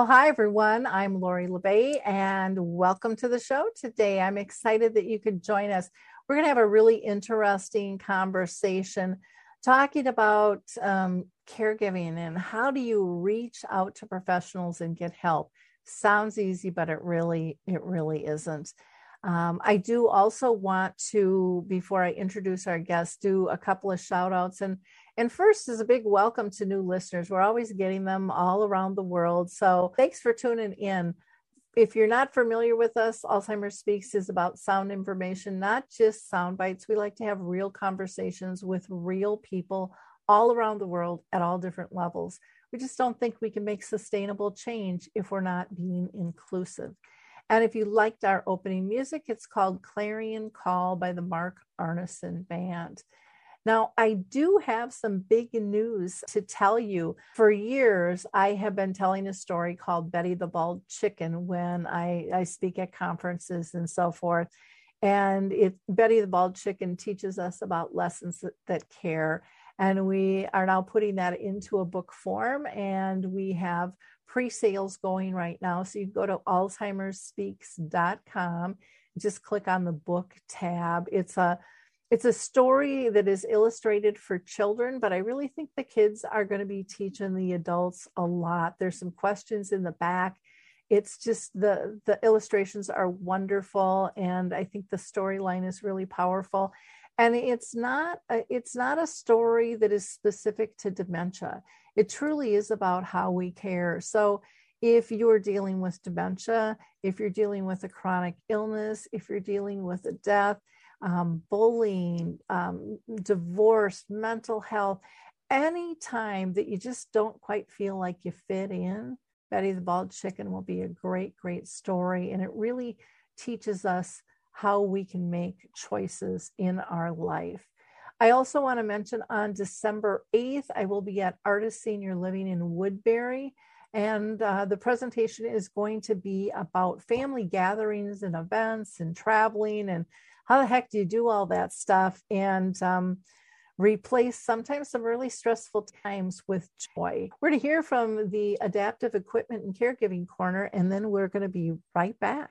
Well, hi, everyone. I'm Lori La Bey, and welcome to the show today. I'm excited that you could join us. We're going to have a really interesting conversation talking about um, caregiving and how do you reach out to professionals and get help. Sounds easy, but it really, it really isn't. Um, I do also want to, before I introduce our guests, do a couple of shout outs. And, and first is a big welcome to new listeners. We're always getting them all around the world. So thanks for tuning in. If you're not familiar with us, Alzheimer's Speaks is about sound information, not just sound bites. We like to have real conversations with real people all around the world at all different levels. We just don't think we can make sustainable change if we're not being inclusive. And if you liked our opening music, it's called Clarion Call by the Mark Arneson Band. Now, I do have some big news to tell you. For years, I have been telling a story called Betty the Bald Chicken when I, I speak at conferences and so forth. And it, Betty the Bald Chicken teaches us about lessons that, that care. And we are now putting that into a book form, and we have pre-sales going right now. So you go to alzheimersspeaks.com, just click on the book tab. It's a it's a story that is illustrated for children, but I really think the kids are going to be teaching the adults a lot. There's some questions in the back. It's just the the illustrations are wonderful, and I think the storyline is really powerful. And it's not a, it's not a story that is specific to dementia. It truly is about how we care. So if you're dealing with dementia, if you're dealing with a chronic illness, if you're dealing with a death, um, bullying, um, divorce, mental health, any time that you just don't quite feel like you fit in, Betty the Bald Chicken will be a great, great story. And it really teaches us how we can make choices in our life. I also want to mention on December 8th, I will be at Artis Senior Living in Woodbury. And uh, the presentation is going to be about family gatherings and events and traveling and how the heck do you do all that stuff and um, replace sometimes some really stressful times with joy. We're to hear from the adaptive equipment and caregiving corner, and then we're going to be right back.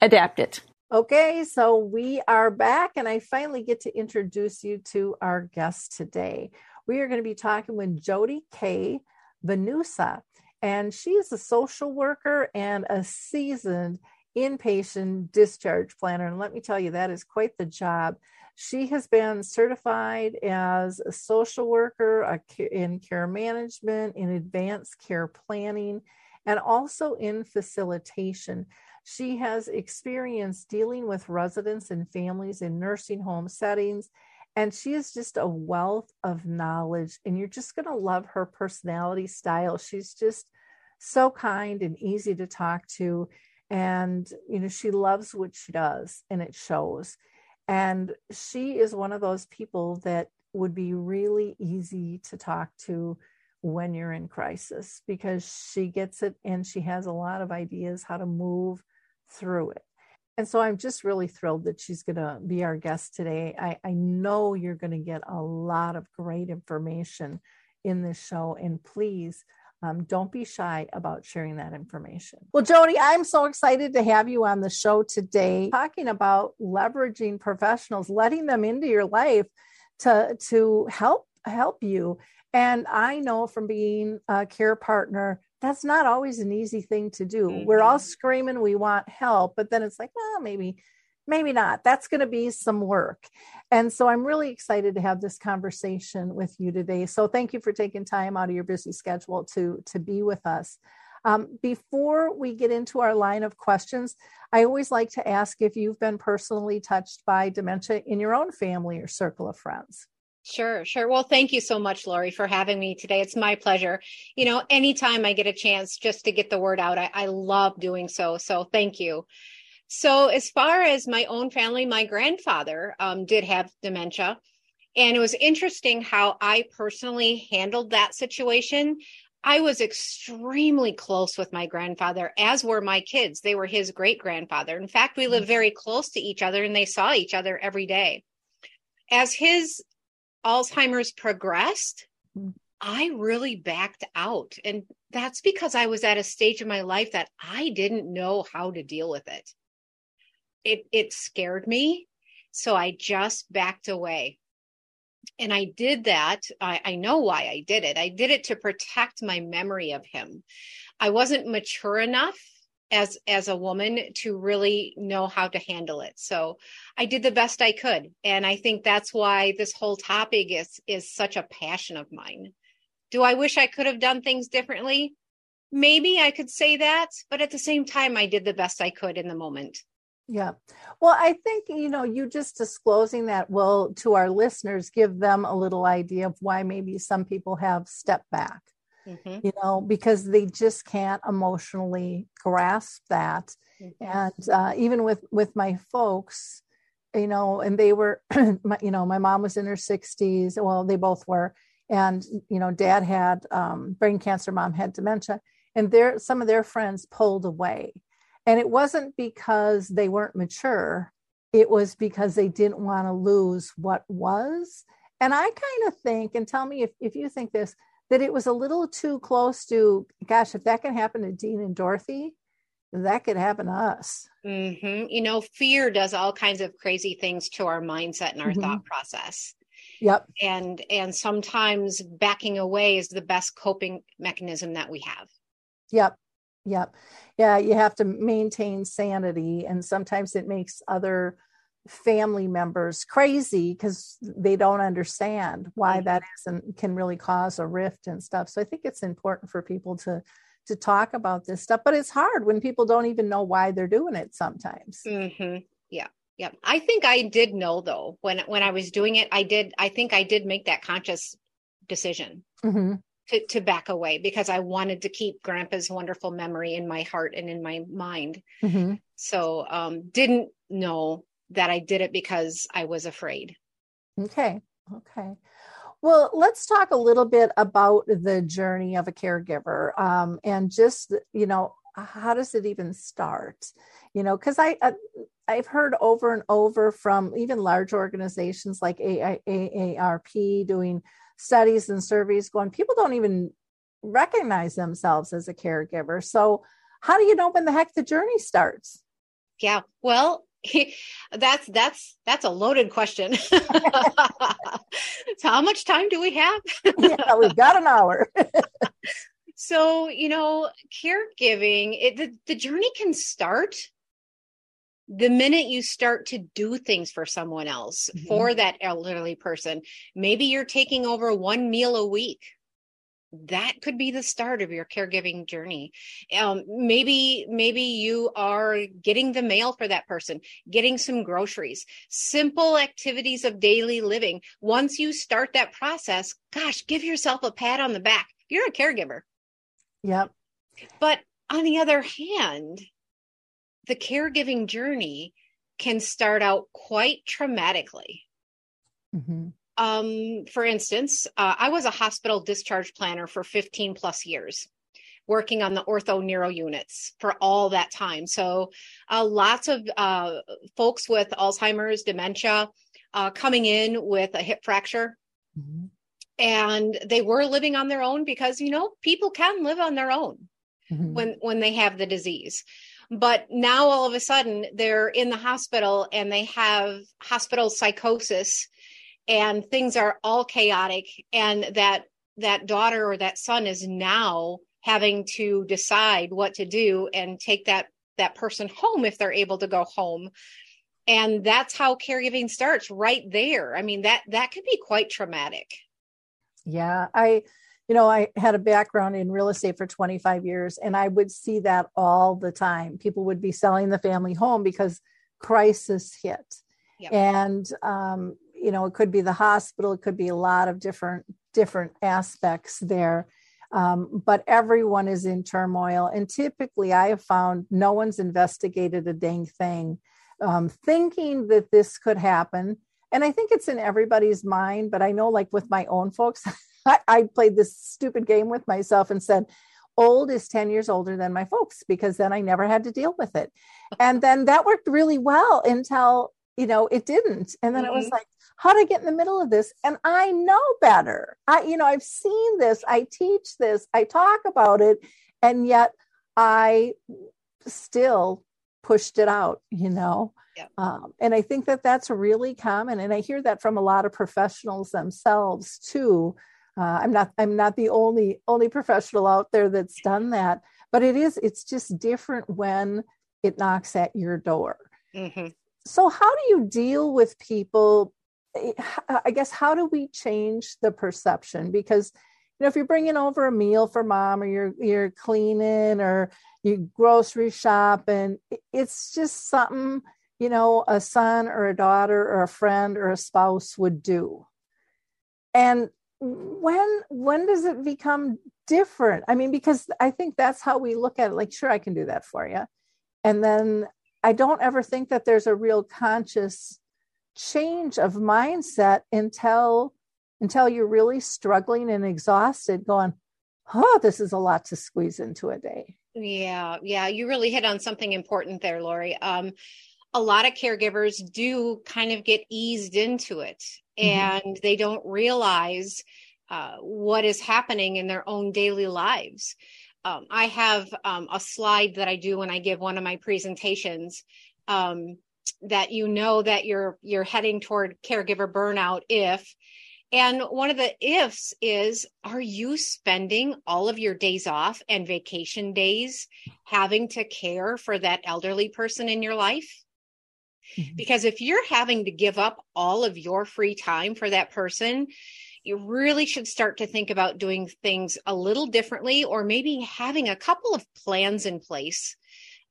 adapt it. Okay, so we are back, and I finally get to introduce you to our guest today. We are going to be talking with Jodi Kay Benusa, and she is a social worker and a seasoned inpatient discharge planner. And let me tell you, that is quite the job. She has been certified as a social worker in care management, in advanced care planning, and also in facilitation. She has experience dealing with residents and families in nursing home settings and she is just a wealth of knowledge and you're just going to love her personality style. She's just so kind and easy to talk to and you know she loves what she does and it shows. And she is one of those people that would be really easy to talk to when you're in crisis because she gets it and she has a lot of ideas how to move through it and so I'm just really thrilled that she's going to be our guest today. I, I know you're going to get a lot of great information in this show. And please um, don't be shy about sharing that information. Well, Jodi, I'm so excited to have you on the show today, talking about leveraging professionals, letting them into your life to to help help you. And I know from being a care partner that's not always an easy thing to do. Mm-hmm. We're all screaming we want help, but then it's like, well, maybe maybe not. That's going to be some work. And so I'm really excited to have this conversation with you today. So thank you for taking time out of your busy schedule to to be with us. Um, before we get into our line of questions, I always like to ask if you've been personally touched by dementia in your own family or circle of friends. Sure, sure. Well, thank you so much, Lori, for having me today. It's my pleasure. You know, anytime I get a chance just to get the word out, I, I love doing so. So thank you. So, as far as my own family, my grandfather um, did have dementia. And it was interesting how I personally handled that situation. I was extremely close with my grandfather, as were my kids. They were his great grandfather. In fact, we lived mm. very close to each other and they saw each other every day. As his Alzheimer's progressed, mm. I really backed out. And that's because I was at a stage in my life that I didn't know how to deal with it. It it scared me. So I just backed away. And I did that. I, I know why I did it. I did it to protect my memory of him. I wasn't mature enough as as a woman to really know how to handle it. So i did the best i could. And i think that's why this whole topic is is such a passion of mine. Do i wish i could have done things differently? Maybe i could say that but at the same time i did the best i could in the moment. Yeah. Well i think you know you just disclosing that will to our listeners give them a little idea of why maybe some people have stepped back mm-hmm. you know, because they just can't emotionally grasp that. Mm-hmm. And uh, even with with my folks, you know, and they were, my, you know, my mom was in her 60s. Well, they both were, and you know, dad had um, brain cancer, mom had dementia, and their some of their friends pulled away, and it wasn't because they weren't mature. It was because they didn't want to lose what was. And I kind of think, and tell me if, if you think this, that it was a little too close to, gosh, if that can happen to Dean and Dorothy, that could happen to us. Mm-hmm. You know, fear does all kinds of crazy things to our mindset and our mm-hmm. thought process. Yep. And and sometimes backing away is the best coping mechanism that we have. Yep. Yep. Yeah, you have to maintain sanity and sometimes it makes other family members crazy because they don't understand why mm-hmm. that is and can really cause a rift and stuff. So I think it's important for people to to talk about this stuff, but it's hard when people don't even know why they're doing it sometimes. Mm-hmm. Yeah. Yeah. I think I did know though when when I was doing it, I did I think I did make that conscious decision. Mm-hmm. To, to back away because I wanted to keep grandpa's wonderful memory in my heart and in my mind. Mm-hmm. So um, didn't know that I did it because I was afraid. Okay. Okay. Well, let's talk a little bit about the journey of a caregiver um, and just, you know, how does it even start? You know, because I, I, uh, I've heard over and over from even large organizations like AARP doing studies and surveys going, people don't even recognize themselves as a caregiver. So, how do you know when the heck the journey starts? Yeah, well, that's that's that's a loaded question. so how much time do we have? yeah, we've got an hour. so you know, caregiving it, the the journey can start the minute you start to do things for someone else mm-hmm. for that elderly person maybe you're taking over one meal a week that could be the start of your caregiving journey. Um, maybe maybe you are getting the mail for that person getting some groceries simple activities of daily living. Once you start that process gosh give yourself a pat on the back. You're a caregiver. Yep. But on the other hand the caregiving journey can start out quite traumatically. Mm-hmm um, for instance, uh, I was a hospital discharge planner for 15 plus years, working on the ortho neuro units for all that time. So, uh, lots of uh, folks with Alzheimer's, dementia, uh, coming in with a hip fracture. Mm-hmm. And they were living on their own because, you know, people can live on their own mm-hmm. when, when they have the disease but now all of a sudden they're in the hospital and they have hospital psychosis and things are all chaotic and that that daughter or that son is now having to decide what to do and take that that person home if they're able to go home. And that's how caregiving starts right there. I mean that that can be quite traumatic. Yeah i you know i had a background in real estate for 25 years and i would see that all the time. People would be selling the family home because crisis hit. Yep. and um, you know it could be the hospital it could be a lot of different different aspects there. Um, but everyone is in turmoil and typically i have found no one's investigated a dang thing um, thinking that this could happen. And i think it's in everybody's mind but i know like with my own folks I, I played this stupid game with myself and said old is 10 years older than my folks because then i never had to deal with it. And then that worked really well until you know it didn't. And then mm-hmm. it was like how do I get in the middle of this? And i know better. I you know i've seen this. I teach this. I talk about it. And yet i still pushed it out you know? Yeah. um, and i think that that's really common. And i hear that from a lot of professionals themselves too. Uh, i'm not i'm not the only only professional out there that's done that. But it is it's just different when it knocks at your door. Mm-hmm. So how do you deal with people eh, uh, I guess how do we change the perception? Because you know, if you're bringing over a meal for mom, or you're you're cleaning, or you grocery shop, and it's just something you know a son or a daughter or a friend or a spouse would do. And when when does it become different? I mean, because I think that's how we look at it. Like, sure, I can do that for you, and then I don't ever think that there's a real conscious change of mindset until until you're really struggling and exhausted going oh this is a lot to squeeze into a day. Yeah yeah you really hit on something important there lori. Um, a lot of caregivers do kind of get eased into it mm-hmm. and they don't realize uh, what is happening in their own daily lives um, i have um, a slide that i do when i give one of my presentations um, that you know that you're you're heading toward caregiver burnout if and one of the ifs is are you spending all of your days off and vacation days having to care for that elderly person in your life mm-hmm. because if you're having to give up all of your free time for that person you really should start to think about doing things a little differently or maybe having a couple of plans in place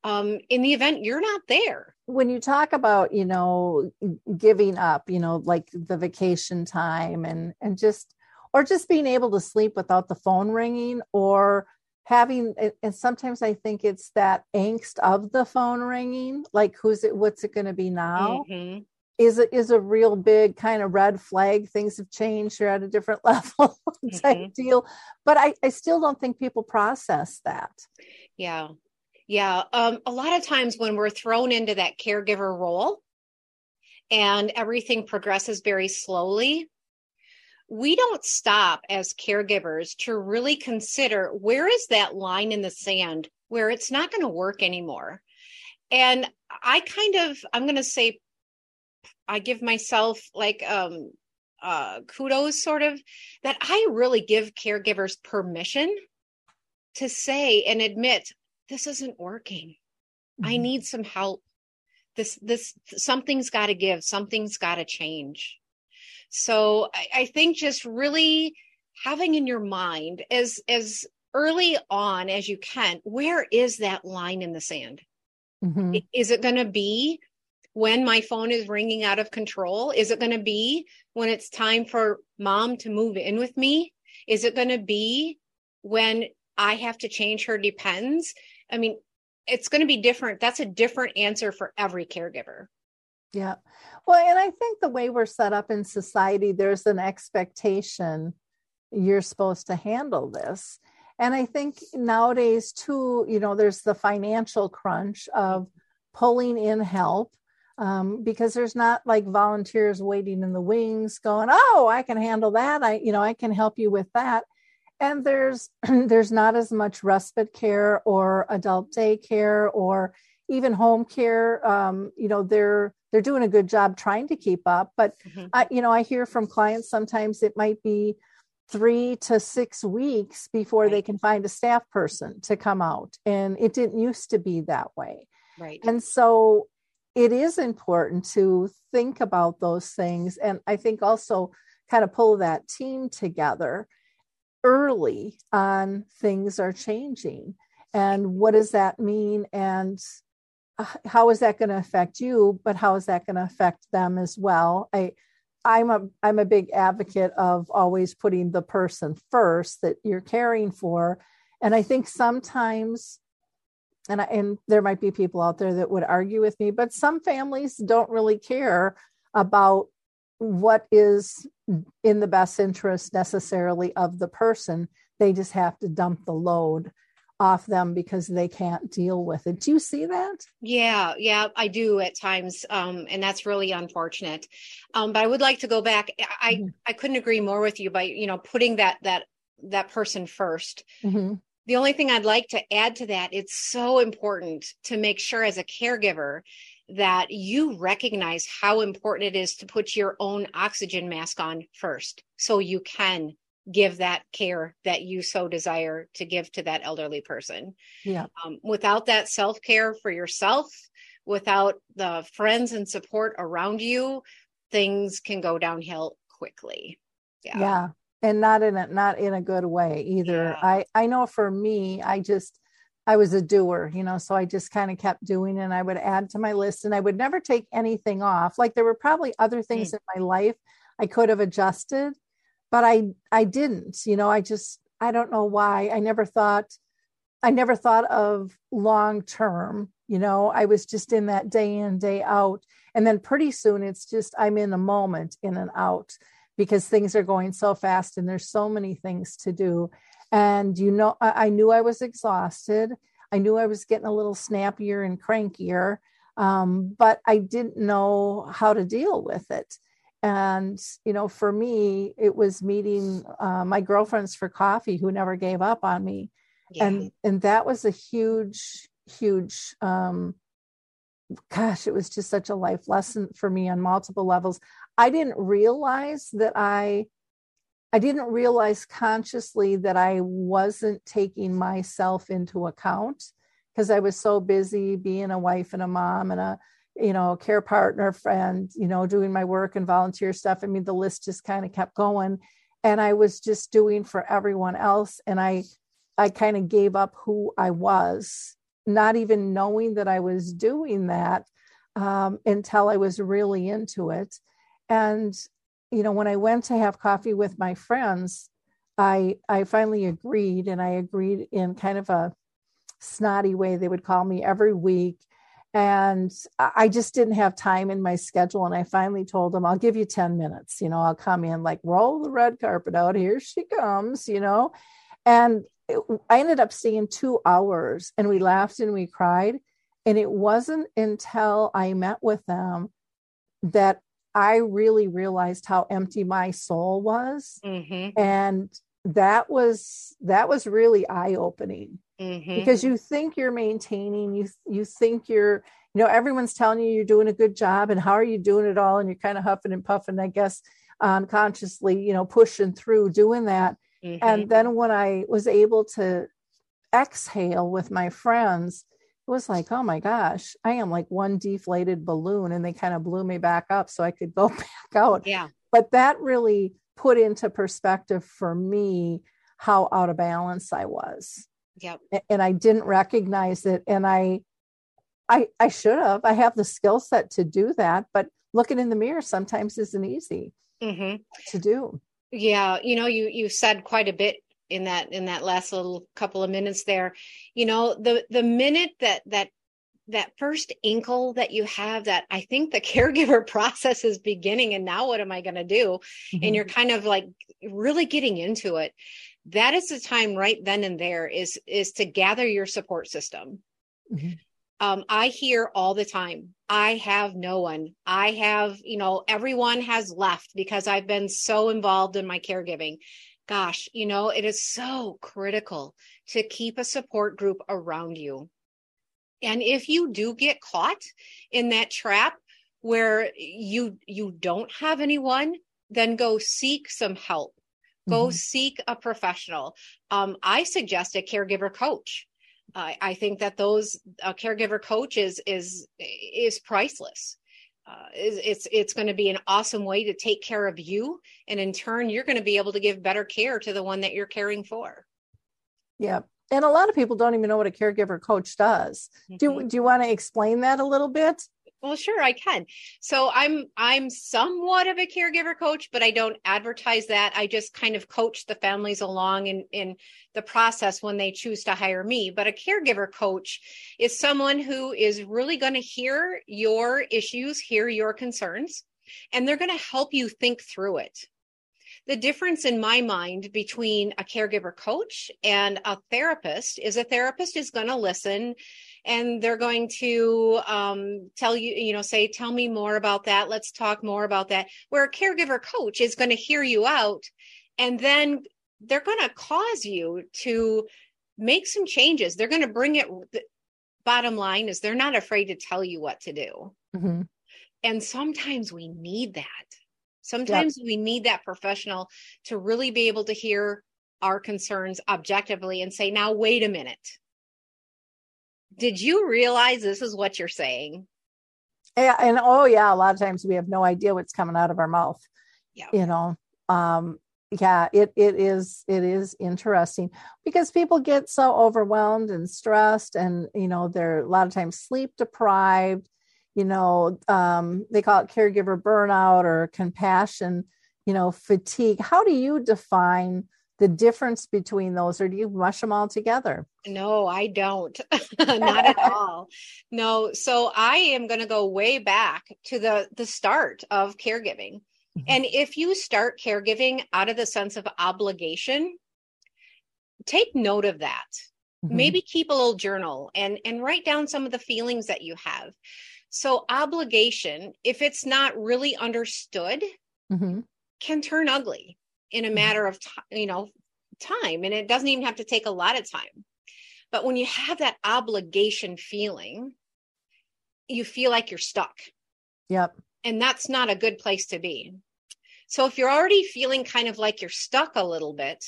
um, in the event you're not there. When you talk about, you know, giving up, you know, like the vacation time and and just or just being able to sleep without the phone ringing or having and sometimes I think it's that angst of the phone ringing, like who's it what's it going to be now? Mm-hmm. Is it is a real big kind of red flag. Things have changed. You're at a different level type mm-hmm. deal. But I, I still don't think people process that. Yeah. Yeah. Um, a lot of times when we're thrown into that caregiver role and everything progresses very slowly, we don't stop as caregivers to really consider where is that line in the sand where it's not going to work anymore. And I kind of, I'm going to say, I give myself like um, uh, kudos, sort of, that I really give caregivers permission to say and admit this isn't working. Mm-hmm. I need some help. This, this, something's got to give, something's got to change. So I, I think just really having in your mind as as early on as you can where is that line in the sand Mhm. Is it going to be when my phone is ringing out of control is it going to be when it's time for mom to move in with me is it going to be when i have to change her depends i mean it's going to be different that's a different answer for every caregiver Yeah. Well, and I think the way we're set up in society, there's an expectation you're supposed to handle this. And I think nowadays, too, you know, there's the financial crunch of pulling in help um, because there's not like volunteers waiting in the wings going, oh, I can handle that. I, you know, I can help you with that. And there's there's not as much respite care or adult daycare or even home care. Um, you know, they're they're doing a good job trying to keep up, but Mhm. I, you know, I hear from clients sometimes it might be three to six weeks before they can find a staff person to come out. And it didn't used to be that way. right And so it is important to think about those things. And I think also kind of pull that team together early on things are changing. And what does that mean? And uh, how is that going to affect you? But how is that going to affect them as well? I, I'm a I'm a big advocate of always putting the person first that you're caring for, and I think sometimes, and I, and there might be people out there that would argue with me, but some families don't really care about what is in the best interest necessarily of the person. They just have to dump the load off them because they can't deal with it. Do you see that? Yeah, yeah, I do at times, um, and that's really unfortunate. Um, but I would like to go back. I Mhm. I couldn't agree more with you by you know putting that that that person first. Mhm. The only thing I'd like to add to that, it's so important to make sure as a caregiver that you recognize how important it is to put your own oxygen mask on first, so you can give that care that you so desire to give to that elderly person Yeah. um, without that self care for yourself, without the friends and support around you, things can go downhill quickly. Yeah. yeah and not in a not in a good way either. Yeah. i i know for me i just i was a doer you know so i just kind of kept doing and i would add to my list and i would never take anything off. Like there were probably other things in my life i could have adjusted but i i didn't you know i just i don't know why. I never thought i never thought of long term you know i was just in that day in day out. And then pretty soon it's just i'm in a moment in and out because things are going so fast and there's so many things to do. And you know, I, I knew I was exhausted. I knew I was getting a little snappier and crankier, um, but I didn't know how to deal with it. And you know, for me, it was meeting uh, my girlfriends for coffee who never gave up on me, Yeah. and and that was a huge, huge. Um, gosh, it was just such a life lesson for me on multiple levels. I didn't realize that I I didn't realize consciously that I wasn't taking myself into account because I was so busy being a wife and a mom and a you know care partner friend, you know, doing my work and volunteer stuff. I mean, the list just kind of kept going and I was just doing for everyone else and I I kind of gave up who I was, not even knowing that I was doing that um, until I was really into it. And you know, when I went to have coffee with my friends, I I finally agreed, and I agreed in kind of a snotty way. They would call me every week, and I just didn't have time in my schedule. And I finally told them, "I'll give you ten minutes. You know, I'll come in, like roll the red carpet out. Here she comes. You know," and it, I ended up staying two hours, and we laughed and we cried. And it wasn't until I met with them that I really realized how empty my soul was. hmm And that was that was really eye-opening hmm because you think you're maintaining, you you think you're, you know, everyone's telling you you're doing a good job and how are you doing it all? And you're kind of huffing and puffing, I guess, unconsciously, you know, pushing through doing that. Mhm. And then when I was able to exhale with my friends, it was like, oh my gosh, I am like one deflated balloon. And they kind of blew me back up so I could go back out. yeah. But that really put into perspective for me how out of balance I was. Yep. And I didn't recognize it. And I, I, I should have. I have the skill set to do that, but looking in the mirror sometimes isn't easy Mm-hmm. to do. Yeah, you know, you you said quite a bit in that in that last little couple of minutes there. You know, the the minute that that that first inkle that you have that I think the caregiver process is beginning and now what am I going to do? Mhm. And you're kind of like really getting into it. That is the time right then and there is is to gather your support system. Mhm. Um, I hear all the time, I have no one. I have, you know, everyone has left because I've been so involved in my caregiving. Gosh, you know, it is so critical to keep a support group around you. And if you do get caught in that trap where you you don't have anyone, then go seek some help. Go Mhm. seek a professional. Um, I suggest a caregiver coach. I I think that those a caregiver coach is is is priceless. Uh, it's it's going to be an awesome way to take care of you, and in turn, you're going to be able to give better care to the one that you're caring for. Yeah. And a lot of people don't even know what a caregiver coach does. Do, Mhm. do you want to explain that a little bit? Well, sure, I can. So I'm I'm somewhat of a caregiver coach, but I don't advertise that. I just kind of coach the families along in in the process when they choose to hire me. But a caregiver coach is someone who is really going to hear your issues, hear your concerns, and they're going to help you think through it. The difference in my mind between a caregiver coach and a therapist is a therapist is going to listen and they're going to um, tell you, you know, say, tell me more about that. Let's talk more about that. Where a caregiver coach is going to hear you out and then they're going to cause you to make some changes. They're going to bring it. The bottom line is they're not afraid to tell you what to do. Mhm. And sometimes we need that. Sometimes we need that professional to really be able to hear our concerns objectively and say, now, wait a minute. Did you realize this is what you're saying? Yeah, and oh yeah, a lot of times we have no idea what's coming out of our mouth. Yeah. You know, um, yeah, it it is it is interesting because people get so overwhelmed and stressed, and you know they're a lot of times sleep deprived. You know, um, they call it caregiver burnout or compassion. You know, fatigue. How do you define the difference between those, or do you mush them all together? No, I don't. Not at all. No. So I am going to go way back to the the start of caregiving. Mhm. And if you start caregiving out of the sense of obligation, take note of that. Mhm. maybe keep a little journal and and write down some of the feelings that you have so obligation if it's not really understood Mhm. can turn ugly in a matter of time you know time and it doesn't even have to take a lot of time but when you have that obligation feeling you feel like you're stuck Yep. and that's not a good place to be so if you're already feeling kind of like you're stuck a little bit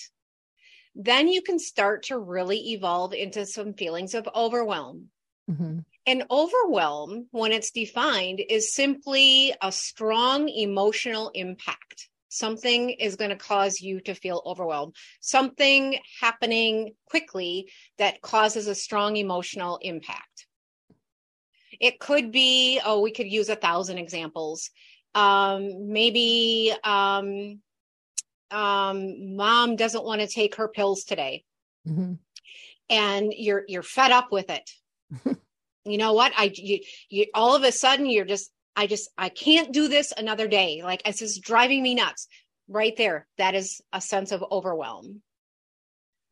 then you can start to really evolve into some feelings of overwhelm Mhm. and overwhelm, when it's defined, is simply a strong emotional impact. Something is going to cause you to feel overwhelmed. Something happening quickly that causes a strong emotional impact. It could be, oh, we could use a thousand examples. Um, maybe um, um, mom doesn't want to take her pills today Mhm. and you're you're fed up with it you know what i you, you all of a sudden you're just i just i can't do this another day like it's just driving me nuts right there that is a sense of overwhelm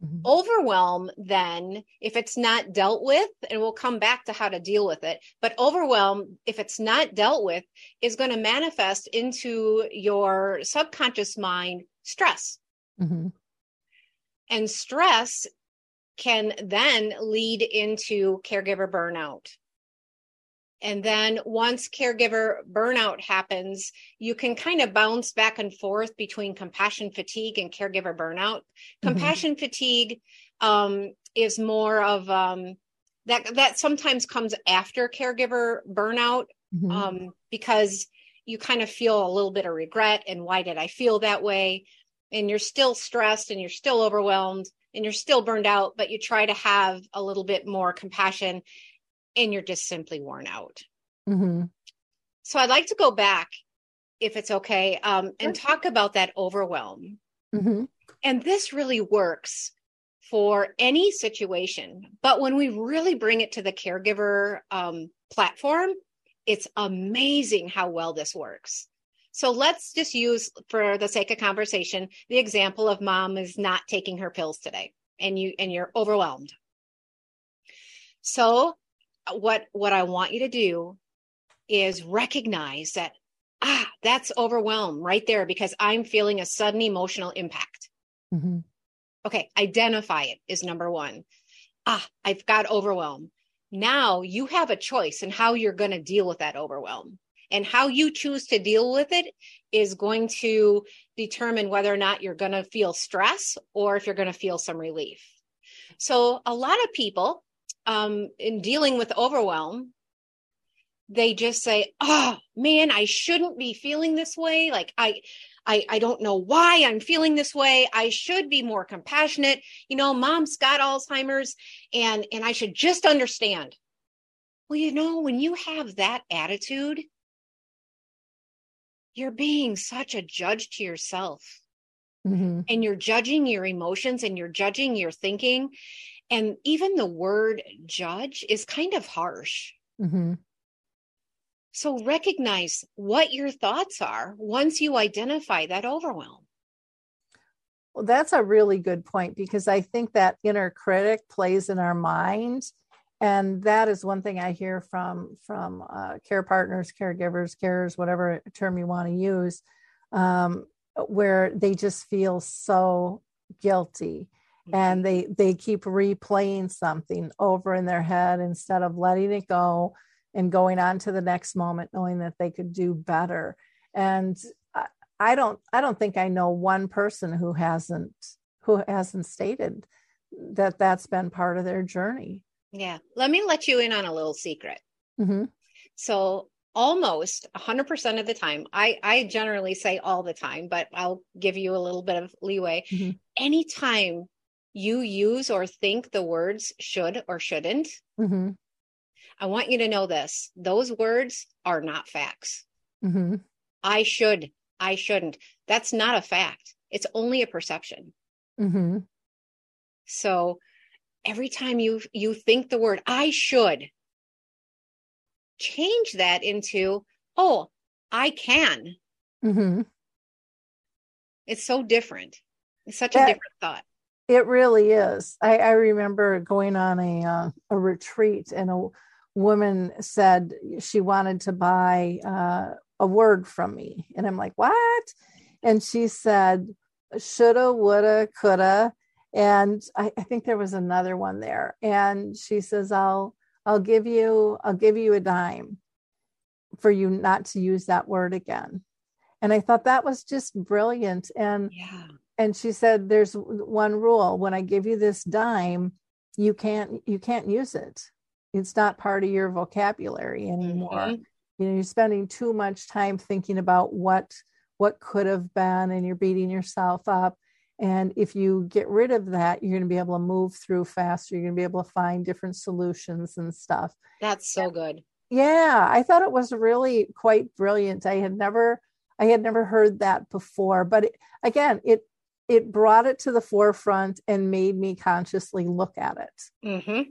Mhm. overwhelm then if it's not dealt with and we'll come back to how to deal with it but overwhelm if it's not dealt with is going to manifest into your subconscious mind stress Mhm. and stress can then lead into caregiver burnout. And then once caregiver burnout happens, you can kind of bounce back and forth between compassion fatigue and caregiver burnout. Mhm. Compassion fatigue um, is more of um, that that sometimes comes after caregiver burnout Mhm. um, because you kind of feel a little bit of regret and why did I feel that way? And you're still stressed and you're still overwhelmed and you're still burned out, but you try to have a little bit more compassion and you're just simply worn out. Mm-hmm. So I'd like to go back, if it's okay, um, and talk about that overwhelm. Mm-hmm. And this really works for any situation. But when we really bring it to the caregiver um, platform, it's amazing how well this works. So let's just use, for the sake of conversation, the example of mom is not taking her pills today, and you and you're overwhelmed. So what what I want you to do is recognize that ah that's overwhelm right there because I'm feeling a sudden emotional impact. Mm-hmm. Okay, identify it is number one. Ah, I've got overwhelm. Now you have a choice in how you're going to deal with that overwhelm. And how you choose to deal with it is going to determine whether or not you're going to feel stress or if you're going to feel some relief. So, a lot of people um, in dealing with overwhelm, they just say, "Oh man, I shouldn't be feeling this way. Like I, I, I don't know why I'm feeling this way. I should be more compassionate. You know, mom's got Alzheimer's and, and I should just understand. Well, you know, when you have that attitude, you're being such a judge to yourself Mm-hmm. and you're judging your emotions and you're judging your thinking. And even the word judge is kind of harsh. Mm-hmm. So recognize what your thoughts are once you identify that overwhelm. Well, that's a really good point because I think that inner critic plays in our mind, and that is one thing I hear from from uh, care partners, caregivers, carers, whatever term you want to use, um, where they just feel so guilty and they they keep replaying something over in their head instead of letting it go and going on to the next moment knowing that they could do better and I- i don't i don't think i know one person who hasn't who hasn't stated that that's been part of their journey Yeah. Let me let you in on a little secret. mm-hmm. So almost 100% of the time, I, I generally say all the time, but I'll give you a little bit of leeway. Mhm. Anytime you use or think the words should or shouldn't, Mm-hmm. I want you to know this. Those words are not facts. Mm-hmm. I should, I shouldn't. That's not a fact. It's only a perception. Mm-hmm. So every time you you think the word I should, change that into oh, I can. Mm-hmm. It's so different. It's such a different thought. It really is. I, I remember going on a uh, a retreat, and a woman said she wanted to buy uh, a word from me, and I'm like, "What?" And she said, "Shoulda, woulda, coulda," and I, I think there was another one there. And she says, "I'll I'll give you I'll give you a dime for you not to use that word again." And I thought that was just brilliant. And Yeah. And she said there's one rule. When i give you this dime you can't you can't use it. It's not part of your vocabulary anymore. Mhm. you know you're spending too much time thinking about what what could have been and you're beating yourself up. And if you get rid of that you're going to be able to move through faster. You're going to be able to find different solutions and stuff. That's so good. yeah i thought it was really quite brilliant. I had never i had never heard that before. But it, again it it brought it to the forefront and made me consciously look at it. Hmm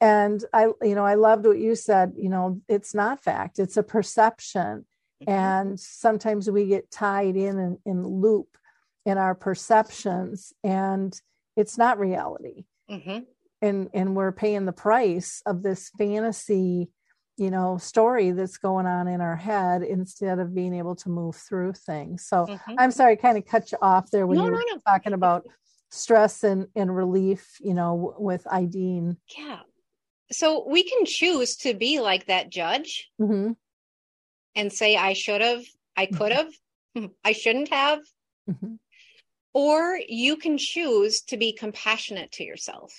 and i you know i loved what you said you know it's not fact it's a perception. Mm-hmm. and sometimes we get tied in in, in loop in our perceptions and it's not reality. Hmm and and we're paying the price of this fantasy you know story that's going on in our head instead of being able to move through things so Mhm. i'm sorry kind of cut you off there when No, you were no. talking about stress and, and relief you know with ideen Yeah. So we can choose to be like that judge hmm and say, I should have, I could have, I shouldn't have. hmm Or you can choose to be compassionate to yourself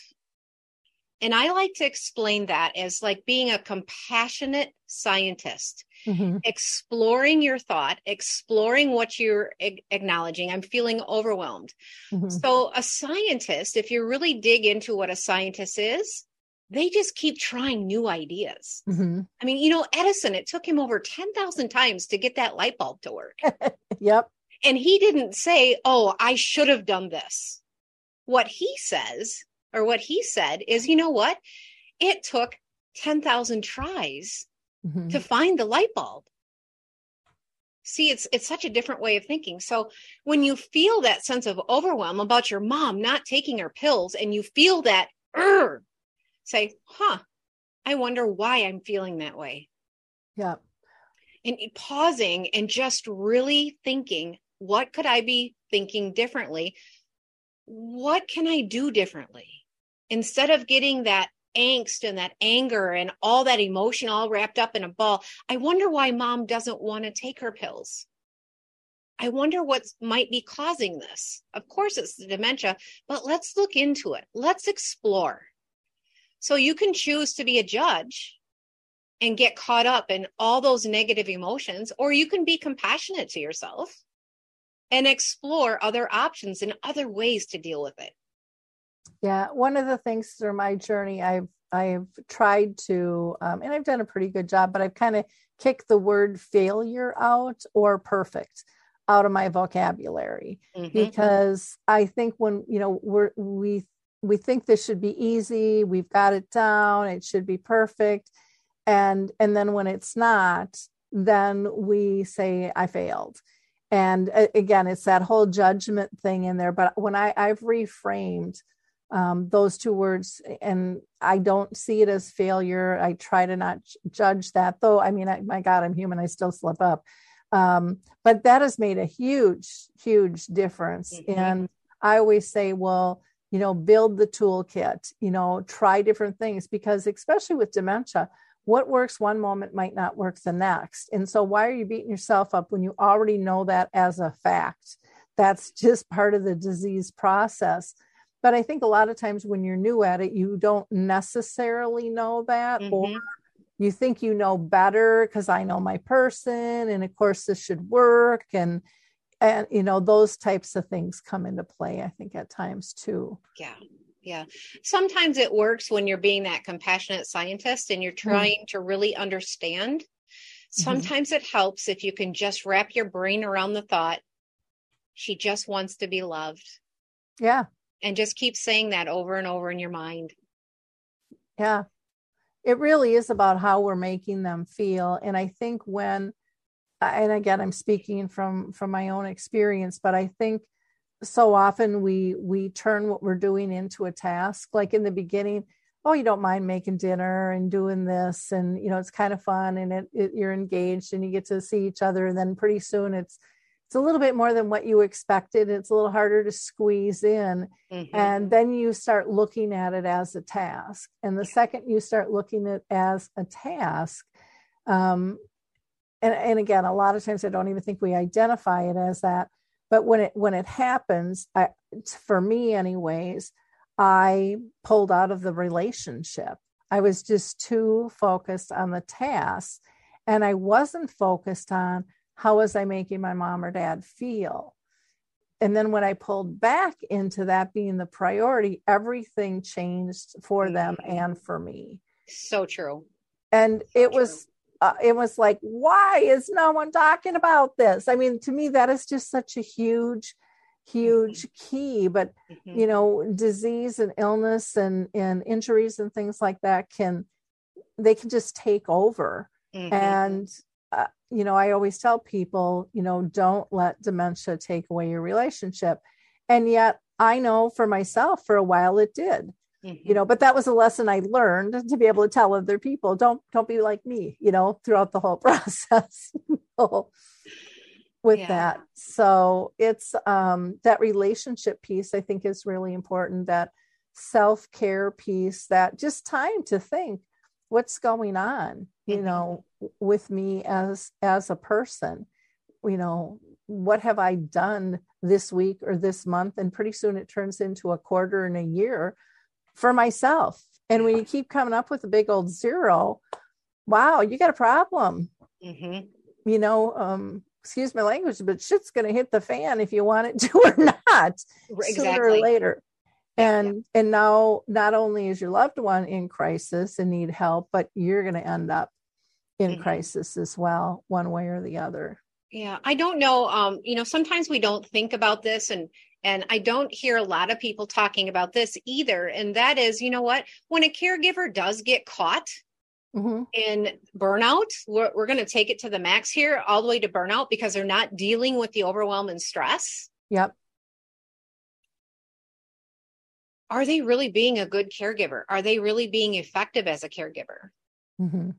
And I like to explain that as like being a compassionate scientist, Mhm. exploring your thought, exploring what you're ag- acknowledging. I'm feeling overwhelmed. Mhm. So, a scientist, if you really dig into what a scientist is, they just keep trying new ideas. Mhm. I mean, you know, Edison, it took him over 10,000 times to get that light bulb to work. Yep. And he didn't say, Oh, I should have done this. What he says, or what he said, is, you know what? It took 10,000 tries Mhm. to find the light bulb. See, it's it's such a different way of thinking. So when you feel that sense of overwhelm about your mom not taking her pills and you feel that say, huh, I wonder why I'm feeling that way. Yeah. And pausing and just really thinking, what could I be thinking differently? What can I do differently? Instead of getting that angst and that anger and all that emotion all wrapped up in a ball, I wonder why mom doesn't want to take her pills. I wonder what might be causing this. Of course, it's the dementia, but let's look into it. Let's explore. So you can choose to be a judge and get caught up in all those negative emotions, or you can be compassionate to yourself and explore other options and other ways to deal with it. Yeah, one of the things through my journey, I've I've tried to, um, and I've done a pretty good job, but I've kind of kicked the word failure out or perfect out of my vocabulary Mhm. because I think when you know we're we we think this should be easy, we've got it down, it should be perfect, and and then when it's not, then we say I failed. And uh, again, it's that whole judgment thing in there. But when I I've reframed um, those two words and i don't see it as failure. I try to not judge that though i mean I, my god i'm human i still slip up. Um, but that has made a huge huge difference. Mhm. and i always say well you know build the toolkit you know try different things because especially with dementia what works one moment might not work the next. And so why are you beating yourself up when you already know that as a fact? That's just part of the disease process but i think a lot of times when you're new at it you don't necessarily know that or Mhm. you think you know better because i know my person and of course this should work and and you know those types of things come into play i think at times too Yeah. Yeah. Sometimes it works when you're being that compassionate scientist and you're trying to really understand. Sometimes it helps if you can just wrap your brain around the thought, she just wants to be loved. yeah And just keep saying that over and over in your mind. yeah. It really is about how we're making them feel. And i think when and again i'm speaking from from my own experience but i think so often we we turn what we're doing into a task. Like in the beginning oh you don't mind making dinner and doing this and you know it's kind of fun and it, it you're engaged and you get to see each other and then pretty soon it's it's a little bit more than what you expected it's a little harder to squeeze in Mhm. and then you start looking at it as a task and the second you start looking at it as a task um, and, and again a lot of times i don't even think we identify it as that but when it when it happens I, for me anyways i pulled out of the relationship i was just too focused on the task and i wasn't focused on how was i making my mom or dad feel and then when I pulled back into that being the priority, everything changed for them Mhm. and for me. So true. And So it was, uh, it was like, why is no one talking about this? I mean, to me, that is just such a huge, huge key. But Mhm. you know, disease and illness and and injuries and things like that can, they can just take over Mhm. and you know i always tell people you know don't let dementia take away your relationship and yet i know for myself for a while it did Mhm. you know but that was a lesson i learned to be able to tell other people don't don't be like me you know throughout the whole process with Yeah. that so it's um that relationship piece i think is really important that self-care piece that just time to think what's going on you Mhm. know with me as as a person you know what have i done this week or this month and pretty soon it turns into a quarter and a year for myself And when you keep coming up with a big old zero, wow, you got a problem. hmm You know, um, excuse my language, but shit's going to hit the fan if you want it to or not, sooner or Exactly. Later. Yeah, And and now not only is your loved one in crisis and need help, but you're going to end up in Mhm. crisis as well, one way or the other. Yeah, I don't know. Um, you know, sometimes we don't think about this and and I don't hear a lot of people talking about this either. And that is, you know what? When a caregiver does get caught hmm in burnout, we're, we're going to take it to the max here, all the way to burnout because they're not dealing with the overwhelm and stress. Yep. Are they really being a good caregiver? Are they really being effective as a caregiver? hmm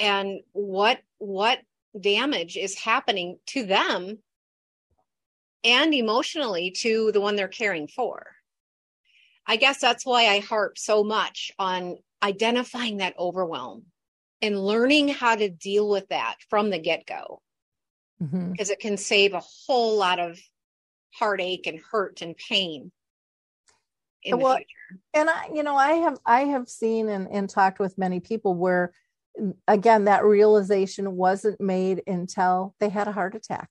and what what damage is happening to them and emotionally to the one they're caring for? I guess that's why i harp so much on identifying that overwhelm and learning how to deal with that from the get-go. Hmm because it can save a whole lot of heartache and hurt and pain in the Well, future and I, you know, I have I have seen and, and talked with many people where mm, again that realization wasn't made until they had a heart attack.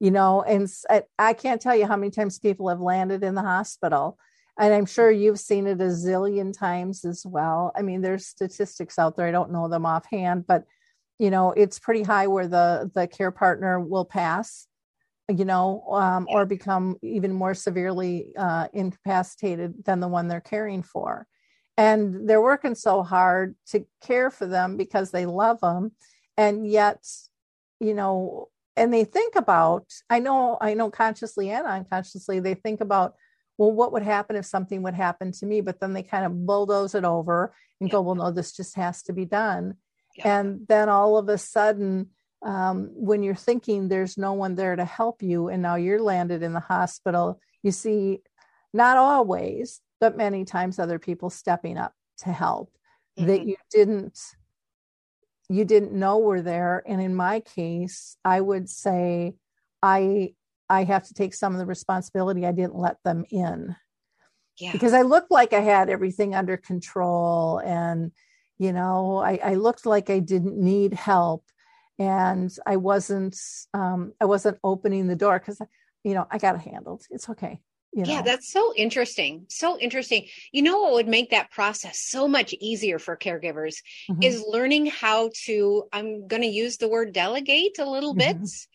You know, and I can't tell you how many times people have landed in the hospital. And I'm sure you've seen it a zillion times as well. I mean, there's statistics out there. I don't know them offhand, but you know, it's pretty high where the the care partner will pass you know, um, or become even more severely uh, incapacitated than the one they're caring for. And they're working so hard to care for them because they love them. And yet, you know, and they think about, I know, I know consciously and unconsciously, they think about, well, what would happen if something would happen to me? But then they kind of bulldoze it over and go, well, no, this just has to be done. Yeah. And then all of a sudden, um, when you're thinking there's no one there to help you and now you're landed in the hospital you see not always but many times other people stepping up to help that Mhm. you didn't you didn't know were there. And in my case i would say i i have to take some of the responsibility i didn't let them in yeah. because I looked like I had everything under control and you know I, I looked like I didn't need help and I wasn't um, I wasn't opening the door because you know I got it handled. It's okay. You know? Yeah, that's so interesting. So interesting. You know what would make that process so much easier for caregivers Mhm. is learning how to, I'm going to use the word delegate a little bit Mhm.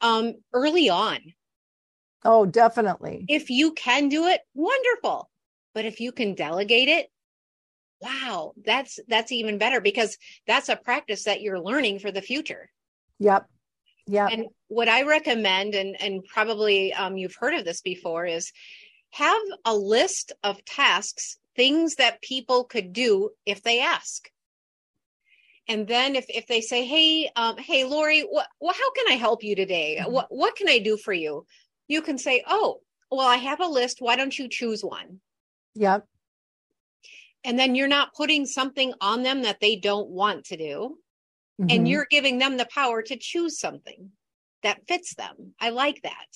um, early on. oh definitely. If you can do it, wonderful. But if you can delegate it, wow, that's that's even better because that's a practice that you're learning for the future. Yep. Yep. And what I recommend, and and probably um, you've heard of this before, is have a list of tasks, things that people could do if they ask. And then if if they say, "Hey, um, hey, Lori, what, what, how can I help you today? Mhm. What what can I do for you?" You can say, "Oh, well, I have a list. Why don't you choose one?" yep. And then you're not putting something on them that they don't want to do. Mhm. and you're giving them the power to choose something that fits them. I like that.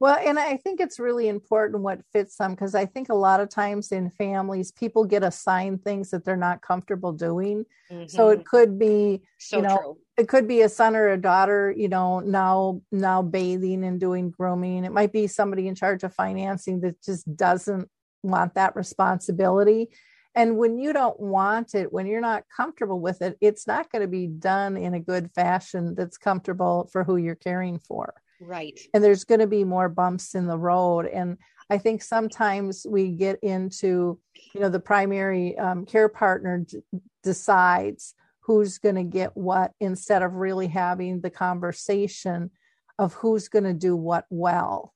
Well, and I think it's really important what fits them because I think a lot of times in families, people get assigned things that they're not comfortable doing. So Mhm. it could be so you know, true. it could be a son or a daughter you know now now bathing and doing grooming it might be somebody in charge of financing that just doesn't want that responsibility and when you don't want it when you're not comfortable with it it's not going to be done in a good fashion that's comfortable for who you're caring for Right. and there's going to be more bumps in the road and i think sometimes we get into you know the primary um, care partner d- decides who's going to get what instead of really having the conversation of who's going to do what well.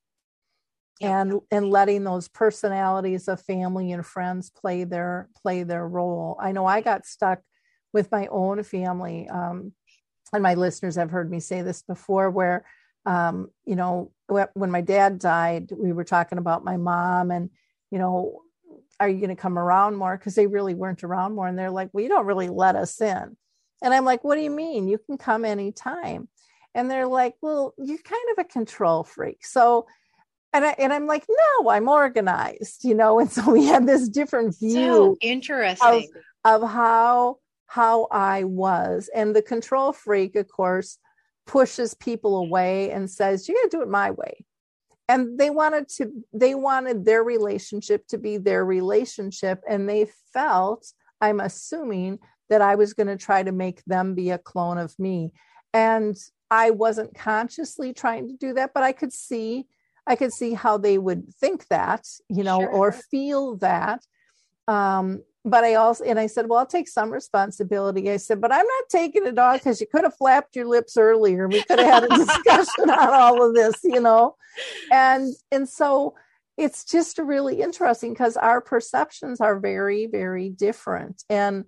And and letting those personalities of family and friends play their play their role. I know i got stuck with my own family um, and my listeners have heard me say this before where um, you know when my dad died we were talking about my mom and you know are you going to come around more? Because they really weren't around more and they're like well you don't really let us in. And i'm like what do you mean? You can come anytime. And they're like well you're kind of a control freak. So and I and I'm like, no, I'm organized, you know. And so we had this different view. So interesting. of how how I was. And the control freak, of course, pushes people away and says, You gotta do it my way. And they wanted to, they wanted their relationship to be their relationship. And they felt, I'm assuming, that I was going to try to make them be a clone of me. And I wasn't consciously trying to do that, but I could see, I could see how they would think that, you know, or feel that. Um, but I also, and I said, well, I'll take some responsibility. I said, but I'm not taking it all because you could have flapped your lips earlier. We could have had a discussion on all of this, you know? And, and so it's just really interesting because our perceptions are very, very different. And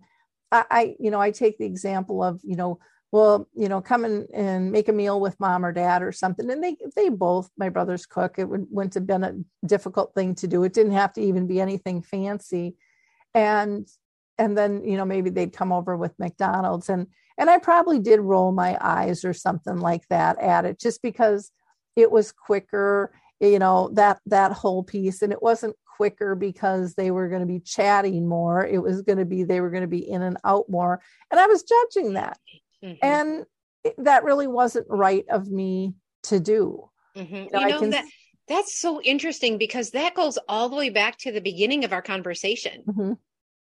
I, I, you know, I take the example of, you know, well, you know, come in and make a meal with mom or dad or something. And they, they both, my brothers cook. It would, wouldn't have been a difficult thing to do. It didn't have to even be anything fancy. And, and then, you know, maybe they'd come over with McDonald's and, and I probably did roll my eyes or something like that at it just because it was quicker, you know, that, that whole piece. And it wasn't quicker because they were going to be chatting more. It was going to be, they were going to be in and out more. And I was judging that Mhm, and that really wasn't right of me to do mhm. know, You know can that that's so interesting because that goes all the way back to the beginning of our conversation. Mhm.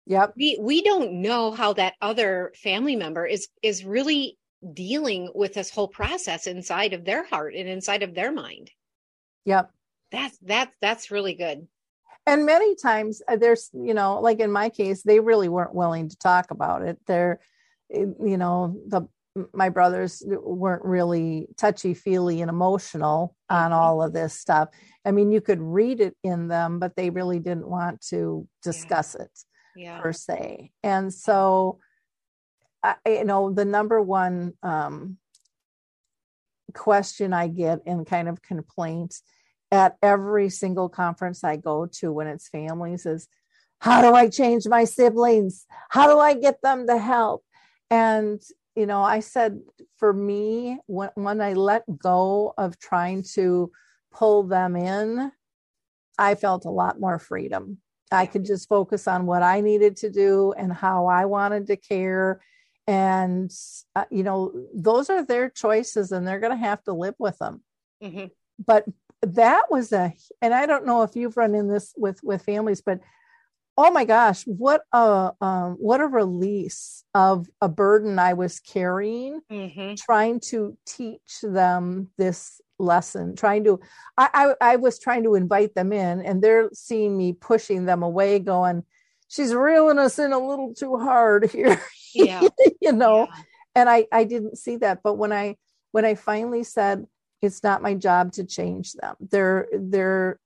yep We we don't know how that other family member is is really dealing with this whole process inside of their heart and inside of their mind. yep That's that's that's really good. and many times uh, there's you know like in my case they really weren't willing to talk about it they're you know the my brothers weren't really touchy feely and emotional on all of this stuff i mean you could read it in them but they really didn't want to discuss it Yeah. per se. And so, I, you know, the number one um, question I get and kind of complaint at every single conference I go to when it's families is, how do I change my siblings? How do I get them to help? And, you know, I said for me, when, when I let go of trying to pull them in, I felt a lot more freedom. I could just focus on what I needed to do and how I wanted to care. And, uh, you know, those are their choices and they're going to have to live with them. Mhm. But that was a, and I don't know if you've run in this with, with families, but oh my gosh, what a, um, what a release of a burden I was carrying Mhm. trying to teach them this lesson trying to I, I i was trying to invite them in and they're seeing me pushing them away going she's reeling us in a little too hard here Yeah. you know Yeah. and i i didn't see that but when i when i finally said it's not my job to change them they're they're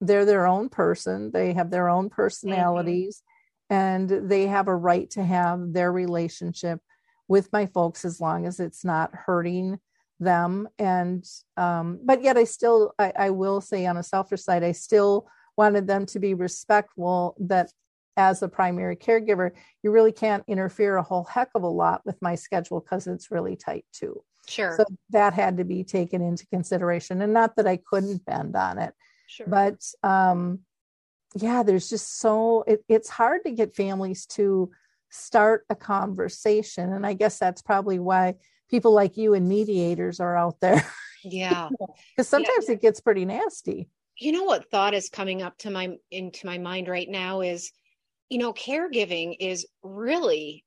they're their own person they have their own personalities and they have a right to have their relationship with my folks as long as it's not hurting them. And um but yet i still i, I will say on a selfish side i still wanted them to be respectful that as a primary caregiver you really can't interfere a whole heck of a lot with my schedule because it's really tight too. Sure. so that had to be taken into consideration and not that i couldn't bend on it sure. but um yeah there's just so it, it's hard to get families to start a conversation and i guess that's probably why people like you and mediators are out there yeah. because sometimes it gets pretty nasty you know what thought is coming up to my into my mind right now is you know caregiving is really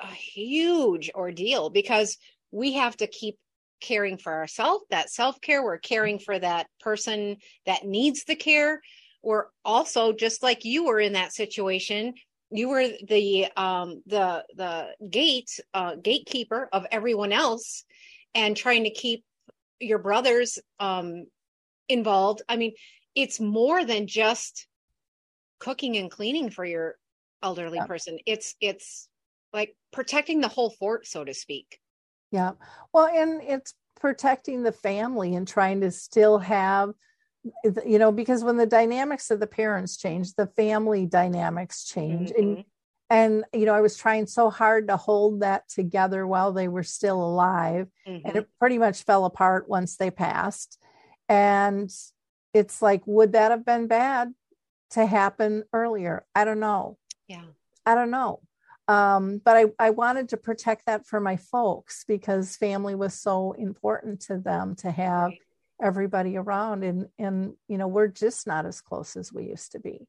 a huge ordeal because we have to keep caring for ourselves that self-care we're caring for that person that needs the care we're also just like you were in that situation you were the um the the gate uh gatekeeper of everyone else and trying to keep your brothers um involved. I mean, it's more than just cooking and cleaning for your elderly Yeah. person. It's it's like protecting the whole fort, so to speak. Yeah well and it's protecting the family and trying to still have you know because when the dynamics of the parents change the family dynamics change and Mhm. and you know i was trying so hard to hold that together while they were still alive and Mhm. it pretty much fell apart once they passed and it's like, would that have been bad to happen earlier? I don't know. Yeah. I don't know. Um, but I, I wanted to protect that for my folks because family was so important to them to have everybody around and and you know we're just not as close as we used to be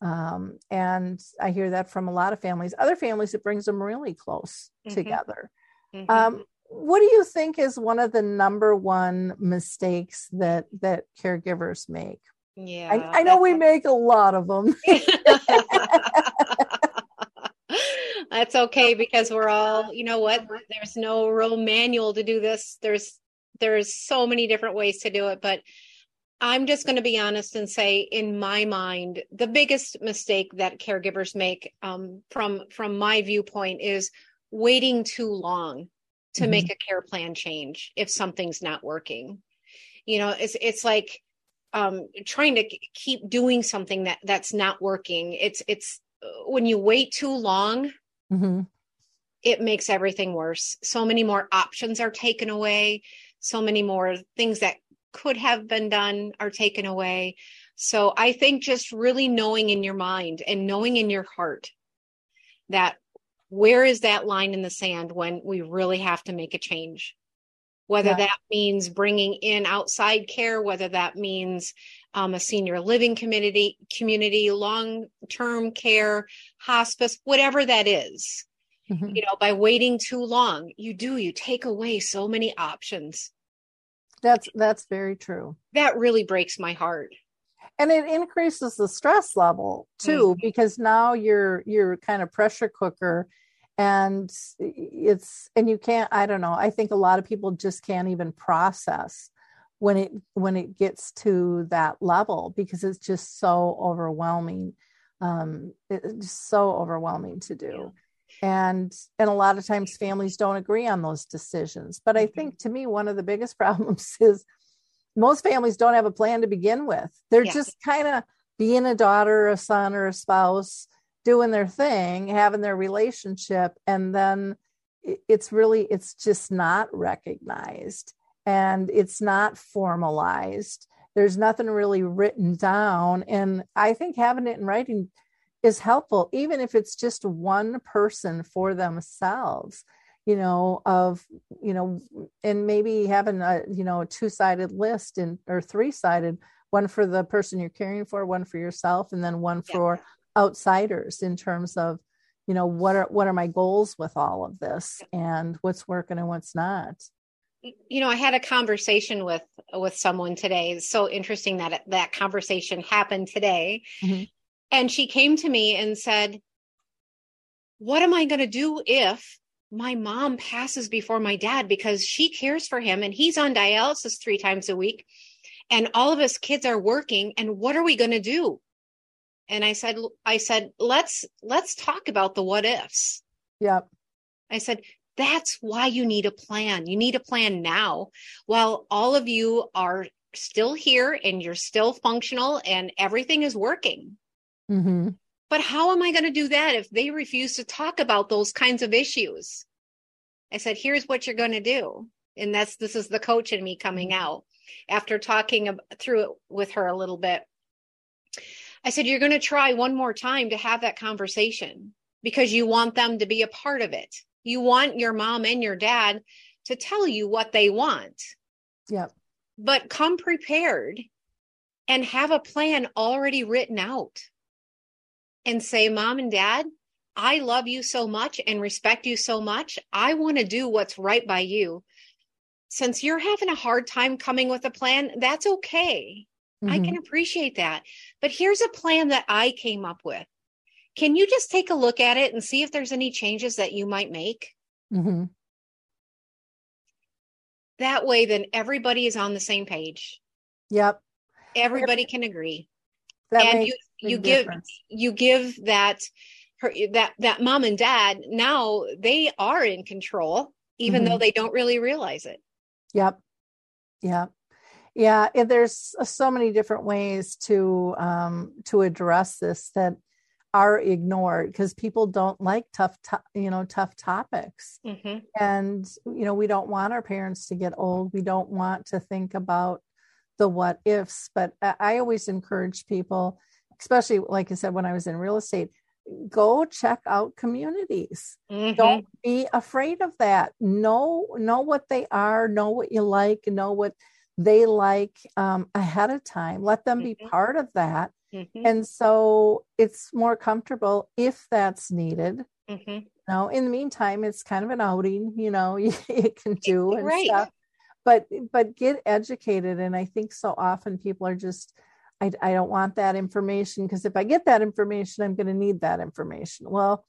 um, and i hear that from a lot of families other families it brings them really close Mhm. together Mhm. um, what do you think is one of the number one mistakes that that caregivers make yeah. I, I know we make a lot of them That's okay because we're all, you know what? There's no real manual to do this. There's there's so many different ways to do it, but I'm just going to be honest and say, in my mind, the biggest mistake that caregivers make, um, from from my viewpoint, is waiting too long to Mhm. make a care plan change if something's not working. You know, it's it's like um, trying to keep doing something that that's not working. It's it's uh, when you wait too long, Mhm. it makes everything worse. So many more options are taken away. So many more things that could have been done are taken away. So I think just really knowing in your mind and knowing in your heart that where is that line in the sand when we really have to make a change? Whether Yeah. that means bringing in outside care, whether that means um, a senior living community, community, long term care, hospice, whatever that is Mhm. you know by waiting too long you do you take away so many options. That's that's very true. That really breaks my heart. And it increases the stress level too because now you're you're kind of pressure cooker and it's and you can't i don't know i think a lot of people just can't even process when it when it gets to that level because it's just so overwhelming um it's just so overwhelming to do and and a lot of times families don't agree on those decisions but i Mhm. think to me one of the biggest problems is most families don't have a plan to begin with. They're Yeah. just kind of being a daughter, a son, or a spouse, doing their thing, having their relationship, and then it's really it's just not recognized and it's not formalized. There's nothing really written down, and I think having it in writing is helpful, even if it's just one person for themselves you know of you know and maybe having a you know a two-sided list and or three-sided one for the person you're caring for one for yourself and then one Yeah. for outsiders in terms of you know what are what are my goals with all of this and what's working and what's not you know i had a conversation with with someone today. It's so interesting that that conversation happened today. Mhm. and she came to me and said what am i going to do if my mom passes before my dad? Because she cares for him and he's on dialysis three times a week and all of us kids are working. And what are we going to do? And i said i said let's let's talk about the what ifs. Yep. I said, that's why you need a plan. You need a plan now while all of you are still here and you're still functional and everything is working. hmm But how am I going to do that if they refuse to talk about those kinds of issues? I said, here's what you're going to do. And that's, this is the coach in me coming out after talking through it with her a little bit. I said, you're going to try one more time to have that conversation because you want them to be a part of it. You want your mom and your dad to tell you what they want, yep but come prepared and have a plan already written out and say, Mom and Dad, I love you so much and respect you so much. I want to do what's right by you. Since you're having a hard time coming with a plan, that's okay. I Mhm. can appreciate that. But here's a plan that I came up with. Can you just take a look at it and see if there's any changes that you might make? Mhm. That way, then everybody is on the same page. yep Everybody can agree. that and you you give difference. you give that her that that mom and dad now they are in control even Mhm. though they don't really realize it Yep. Yep. Yeah. and there's so many different ways to um, to address this that are ignored because people don't like tough, to- you know, tough topics. Mhm. And you know, we don't want our parents to get old. We don't want to think about the what ifs. But I always encourage people, especially like I said, when I was in real estate, go check out communities. Mm-hmm. Don't be afraid of that. Know know what they are, know what you like, know what they like um, ahead of time. Let them mm-hmm. be part of that. Mm-hmm. And so it's more comfortable if that's needed. Mm-hmm. Now, in the meantime, it's kind of an outing, you know, you, you can do and right. stuff. But but get educated. And I think so often people are just I, I don't want that information because if I get that information, I'm going to need that information. Well,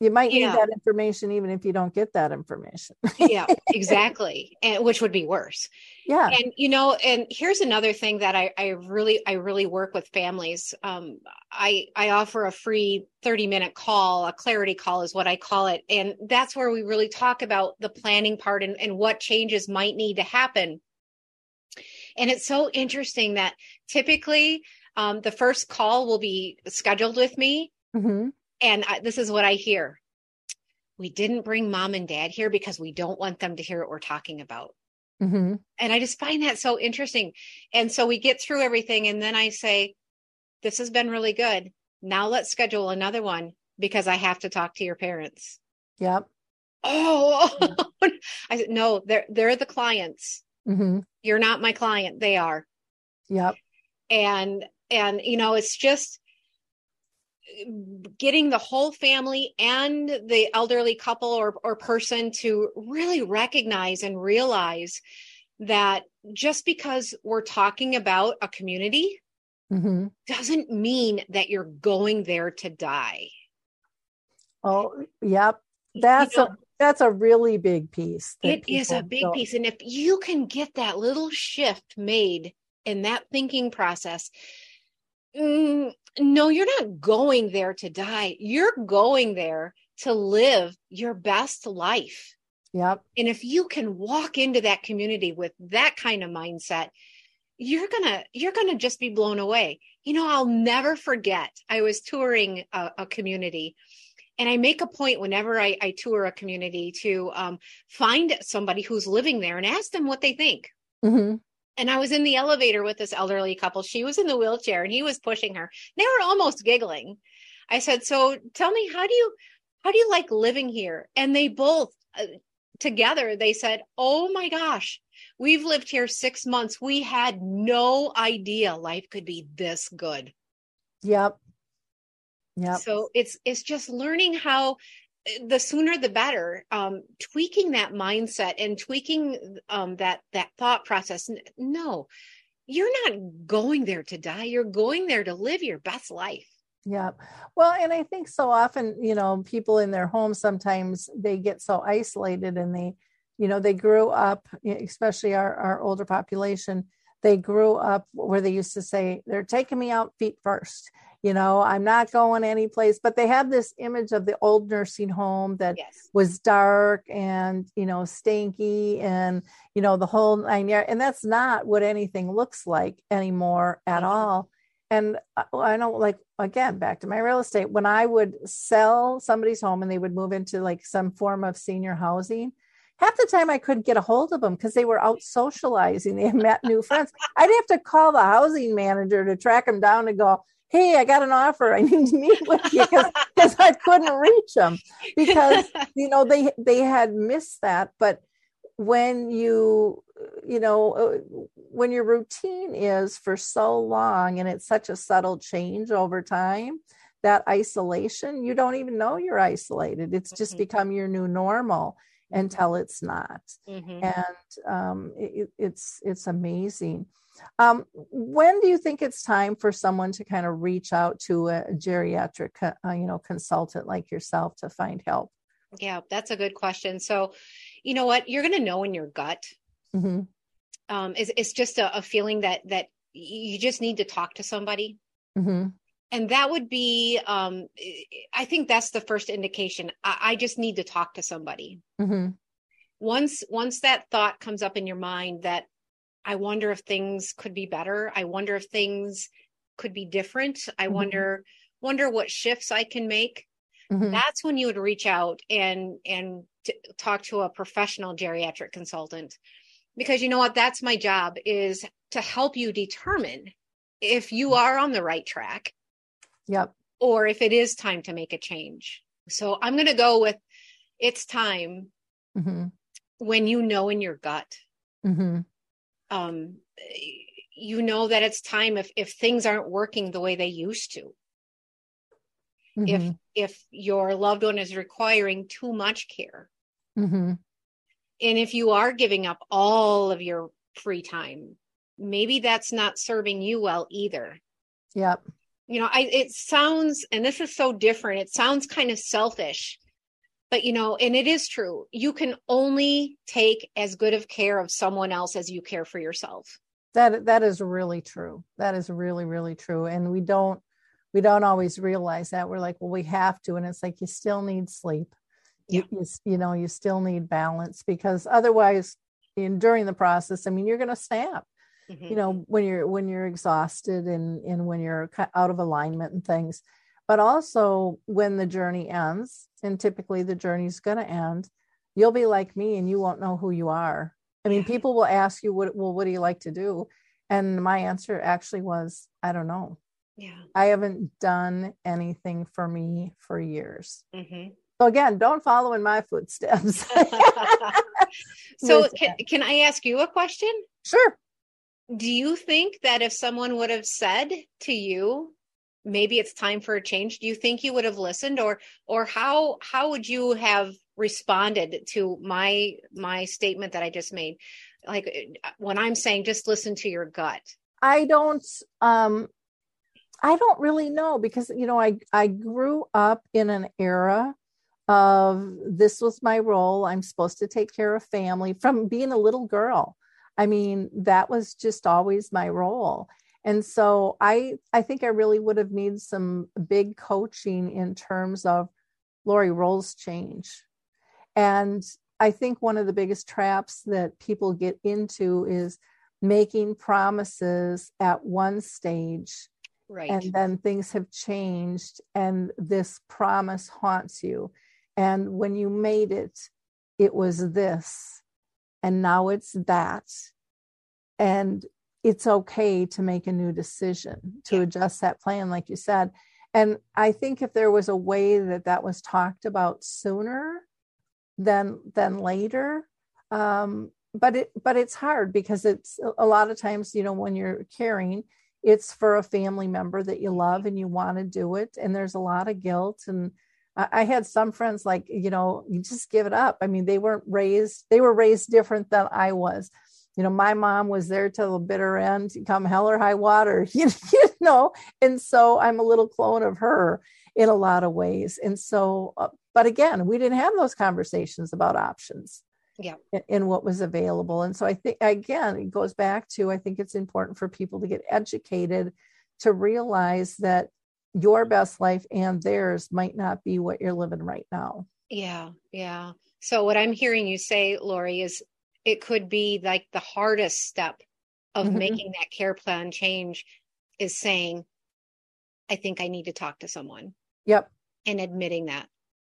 you might yeah. need that information even if you don't get that information. yeah, exactly. And which would be worse. Yeah. And you know, and here's another thing that I, I really I really work with families. Um, I I offer a free 30 minute call, a clarity call is what I call it. And that's where we really talk about the planning part and, and what changes might need to happen and it's so interesting that typically um, the first call will be scheduled with me. Mm-hmm. And I, this is what I hear. We didn't bring mom and dad here because we don't want them to hear what we're talking about. Mm-hmm. And I just find that so interesting. And so we get through everything. And then I say, This has been really good. Now let's schedule another one because I have to talk to your parents. Yep. Oh, I said, No, they're, they're the clients. Mm-hmm. You're not my client. They are. Yep. And, and, you know, it's just getting the whole family and the elderly couple or, or person to really recognize and realize that just because we're talking about a community mm-hmm. doesn't mean that you're going there to die. Oh, yep. That's you know, a that's a really big piece. It is a big don't. piece. And if you can get that little shift made in that thinking process, mm, no, you're not going there to die. You're going there to live your best life. Yep. And if you can walk into that community with that kind of mindset, you're gonna you're gonna just be blown away. You know, I'll never forget. I was touring a, a community and I make a point whenever I, I tour a community to um, find somebody who's living there and ask them what they think. Mm-hmm. And I was in the elevator with this elderly couple. She was in the wheelchair and he was pushing her. They were almost giggling. I said, "So tell me, how do you how do you like living here?" And they both uh, together they said, "Oh my gosh, we've lived here 6 months. We had no idea life could be this good." Yep. Yeah. So it's it's just learning how the sooner the better. Um tweaking that mindset and tweaking um that that thought process no you're not going there to die. You're going there to live your best life. Yeah well and i think so often you know people in their homes sometimes they get so isolated and they you know they grew up especially our, our older population they grew up where they used to say they're taking me out feet first you know i'm not going anyplace but they have this image of the old nursing home that yes. was dark and you know stanky and you know the whole nine yards and that's not what anything looks like anymore at all and uh, i know like again back to my real estate when i would sell somebody's home and they would move into like some form of senior housing half the time I couldn't get a hold of them because they were out socializing. They had met new friends. I'd have to call the housing manager to track them down and go, hey, I got an offer. I need to meet with you because I couldn't reach them because, you know, they, they had missed that. But when you, you know, uh, when your routine is for so long and it's such a subtle change over time, that isolation, you don't even know you're isolated. It's just mm-hmm. become your new normal until it's not. Mm-hmm. And um, it, it's, it's amazing. Um, when do you think it's time for someone to kind of reach out to a geriatric, uh, you know, consultant like yourself to find help? Yeah, that's a good question. So, you know what, you're going to know in your gut. Mm-hmm. Um, it's, it's just a, a, feeling that that you just need to talk to somebody. Mm-hmm. And that would be, um, I think that's the first indication. I, I just need to talk to somebody. Mm-hmm. Once once that thought comes up in your mind that I wonder if things could be better. I wonder if things could be different. I mm-hmm. wonder wonder what shifts I can make. Mm-hmm. That's when you would reach out and and t- talk to a professional geriatric consultant. because you know what that's my job is to help you determine if you are on the right track Yep. or if it is time to make a change so i'm going to go with it's time hmm when you know in your gut hmm um you know that it's time if if things aren't working the way they used to if hmm if your loved one is requiring too much care mm-hmm. and if you are giving up all of your free time maybe that's not serving you well either Yep. you know i it sounds and this is so different it sounds kind of selfish but you know and it is true you can only take as good of care of someone else as you care for yourself That that is really true. That is really really true, and we don't we don't always realize that. We're like, well, we have to, and it's like you still need sleep. You you, you know you still need balance because otherwise, in during the process, I mean, you're going to snap. Mhm. you know when you're when you're exhausted and and when you're out of alignment and things but also when the journey ends and typically the journey's going to end you'll be like me and you won't know who you are. I mean people will ask you what well what do you like to do? And my answer actually was i don't know. Yeah. I haven't done anything for me for years. Hmm so again don't follow in my footsteps. So can, can i ask you a question? Sure. Do you think that if someone would have said to you maybe it's time for a change do you think you would have listened or or how how would you have responded to my my statement that i just made like when i'm saying just listen to your gut I don't um I don't really know because you know I I grew up in an era of this was my role I'm supposed to take care of family from being a little girl. I mean that was just always my role. And so I I think I really would have needed some big coaching in terms of Lori roles change. And I think one of the biggest traps that people get into is making promises at one stage right. and then things have changed and this promise haunts you. And when you made it it was this and now it's that. And it's okay to make a new decision to Yeah. adjust that plan like you said. And i think if there was a way that that was talked about sooner than than later um but it but it's hard because it's a lot of times you know when you're caring it's for a family member that you love and you want to do it and there's a lot of guilt. And I, I had some friends like you know you just give it up. I mean they weren't raised they were raised different than i was you know my mom was there till the bitter end come hell or high water you, you know and so i'm a little clone of her in a lot of ways and so uh, but again we didn't have those conversations about options Yeah. in, what was available and so i think again it goes back to i think it's important for people to get educated to realize that your best life and theirs might not be what you're living right now Yeah, yeah. So what I'm hearing you say, Lori, is it could be like the hardest step of Mhm. making that care plan change is saying, I think I need to talk to someone yep and admitting that.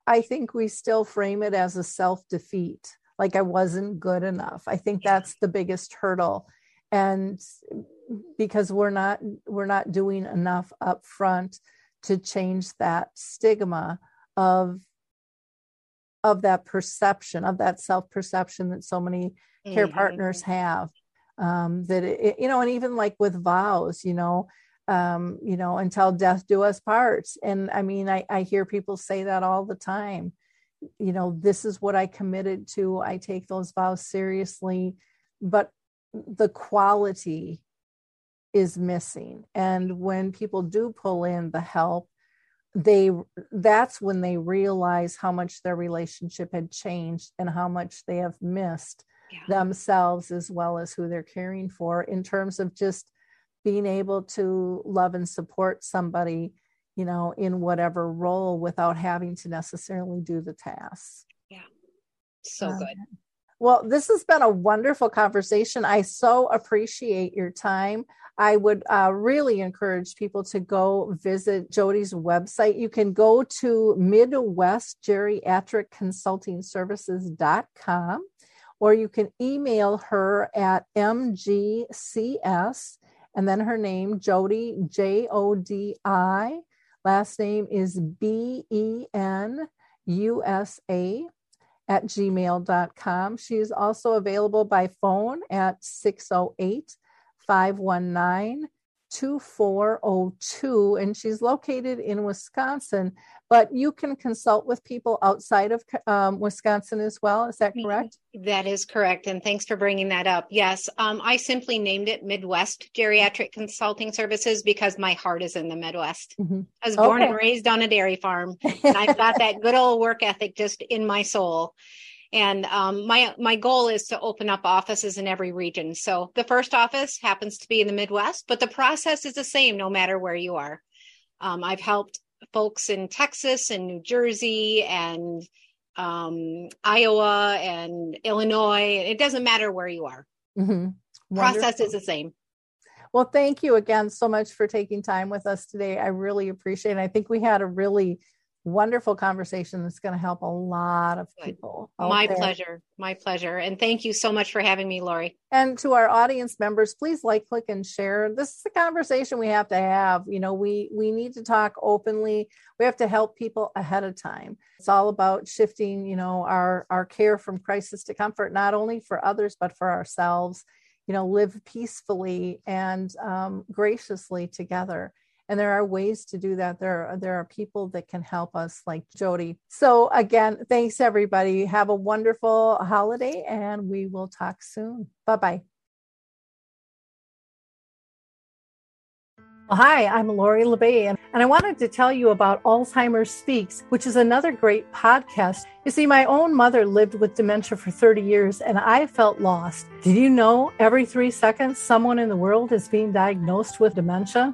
I think we still frame it as a self defeat, like I wasn't good enough. I think Yeah. that's the biggest hurdle. And because we're not we're not doing enough up front to change that stigma of of that perception of that self perception that so many care Mhm. partners have um that it, you know and even like with vows you know um you know until death do us parts. And i mean i i hear people say that all the time. You know this is what i committed to. I take those vows seriously. But the quality is missing. And when people do pull in the help they that's when they realize how much their relationship had changed and how much they have missed Yeah. themselves as well as who they're caring for in terms of just being able to love and support somebody you know in whatever role without having to necessarily do the tasks Yeah. So Um, good. Well this has been a wonderful conversation. I so appreciate your time. I would uh, really encourage people to go visit Jodi's website. You can go to midwest geriatric consulting services.com or you can email her at mgcs and then her name, Jodi, J O D I. Last name is B E N U S A at gmail.com. She is also available by phone at 608 519 2402 and she's located in Wisconsin but you can consult with people outside of um, Wisconsin as well is that correct? That is correct and thanks for bringing that up. Yes um, I simply named it Midwest Geriatric Consulting Services because my heart is in the Midwest. Mm-hmm. I was born okay. and raised on a dairy farm and I've got that good old work ethic just in my soul and um, my my goal is to open up offices in every region. So the first office happens to be in the Midwest, but the process is the same no matter where you are. Um, I've helped folks in Texas and New Jersey and um, Iowa and Illinois. It doesn't matter where you are. Mm-hmm. Process is the same. Well, thank you again so much for taking time with us today. I really appreciate it. I think we had a really wonderful conversation that's going to help a lot of people. My there. pleasure. My pleasure. And thank you so much for having me, Lori. And to our audience members, please like, click, and share. This is a conversation we have to have. You know, we we need to talk openly. We have to help people ahead of time. It's all about shifting, you know, our our care from crisis to comfort, not only for others but for ourselves. You know, live peacefully and um, graciously together and there are ways to do that there are, there are people that can help us like Jodi. so again thanks everybody have a wonderful holiday and we will talk soon bye bye hi, I'm Lori and, and I wanted to tell you about Alzheimer's Speaks, which is another great podcast. You see, my own mother lived with dementia for 30 years, and I felt lost. Did you know every three seconds someone in the world is being diagnosed with dementia?